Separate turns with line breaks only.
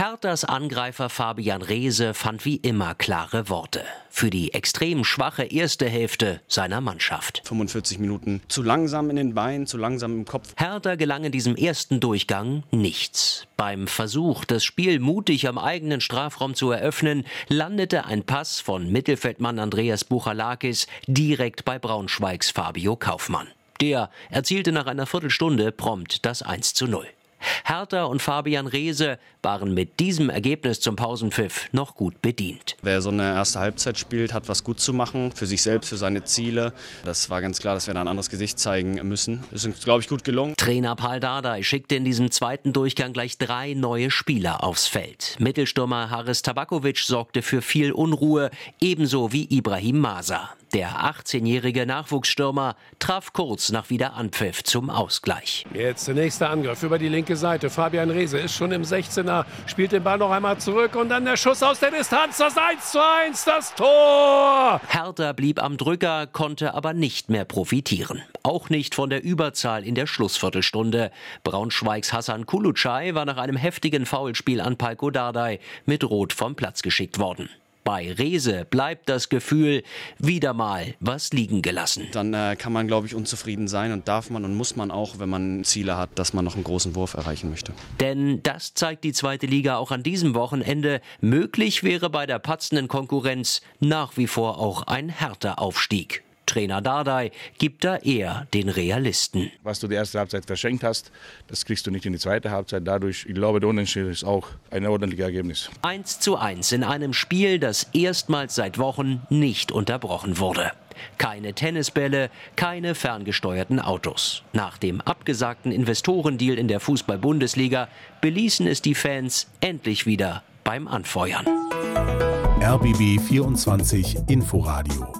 Herthas Angreifer Fabian Reese fand wie immer klare Worte für die extrem schwache erste Hälfte seiner Mannschaft.
45 Minuten zu langsam in den Beinen, zu langsam im Kopf.
Hertha gelang in diesem ersten Durchgang nichts. Beim Versuch, das Spiel mutig am eigenen Strafraum zu eröffnen, landete ein Pass von Mittelfeldmann Andreas Buchalakis direkt bei Braunschweigs Fabio Kaufmann. Der erzielte nach einer Viertelstunde prompt das 1 zu 0. Hertha und Fabian Reese waren mit diesem Ergebnis zum Pausenpfiff noch gut bedient.
Wer so eine erste Halbzeit spielt, hat was gut zu machen, für sich selbst, für seine Ziele. Das war ganz klar, dass wir da ein anderes Gesicht zeigen müssen. Ist uns, glaube ich, gut gelungen.
Trainer Paul Dardai schickte in diesem zweiten Durchgang gleich drei neue Spieler aufs Feld. Mittelstürmer Haris Tabakovic sorgte für viel Unruhe, ebenso wie Ibrahim Masa. Der 18-jährige Nachwuchsstürmer traf kurz nach Wiederanpfiff zum Ausgleich.
Jetzt der nächste Angriff über die linke Seite. Fabian Reese ist schon im 16er, spielt den Ball noch einmal zurück und dann der Schuss aus der Distanz. Das 1 zu 1, das Tor!
Hertha blieb am Drücker, konnte aber nicht mehr profitieren. Auch nicht von der Überzahl in der Schlussviertelstunde. Braunschweigs Hassan Kulucay war nach einem heftigen Foulspiel an Palko Dardai mit Rot vom Platz geschickt worden. Bei Rese bleibt das Gefühl, wieder mal was liegen gelassen.
Dann äh, kann man, glaube ich, unzufrieden sein und darf man und muss man auch, wenn man Ziele hat, dass man noch einen großen Wurf erreichen möchte.
Denn das zeigt die zweite Liga auch an diesem Wochenende. Möglich wäre bei der patzenden Konkurrenz nach wie vor auch ein härter Aufstieg. Trainer Dardai gibt da eher den Realisten.
Was du die erste Halbzeit verschenkt hast, das kriegst du nicht in die zweite Halbzeit. Dadurch, ich glaube, der Unentschieden ist auch ein ordentliches Ergebnis.
1 zu 1 in einem Spiel, das erstmals seit Wochen nicht unterbrochen wurde. Keine Tennisbälle, keine ferngesteuerten Autos. Nach dem abgesagten Investorendeal in der Fußball-Bundesliga beließen es die Fans endlich wieder beim Anfeuern.
RBB 24 Inforadio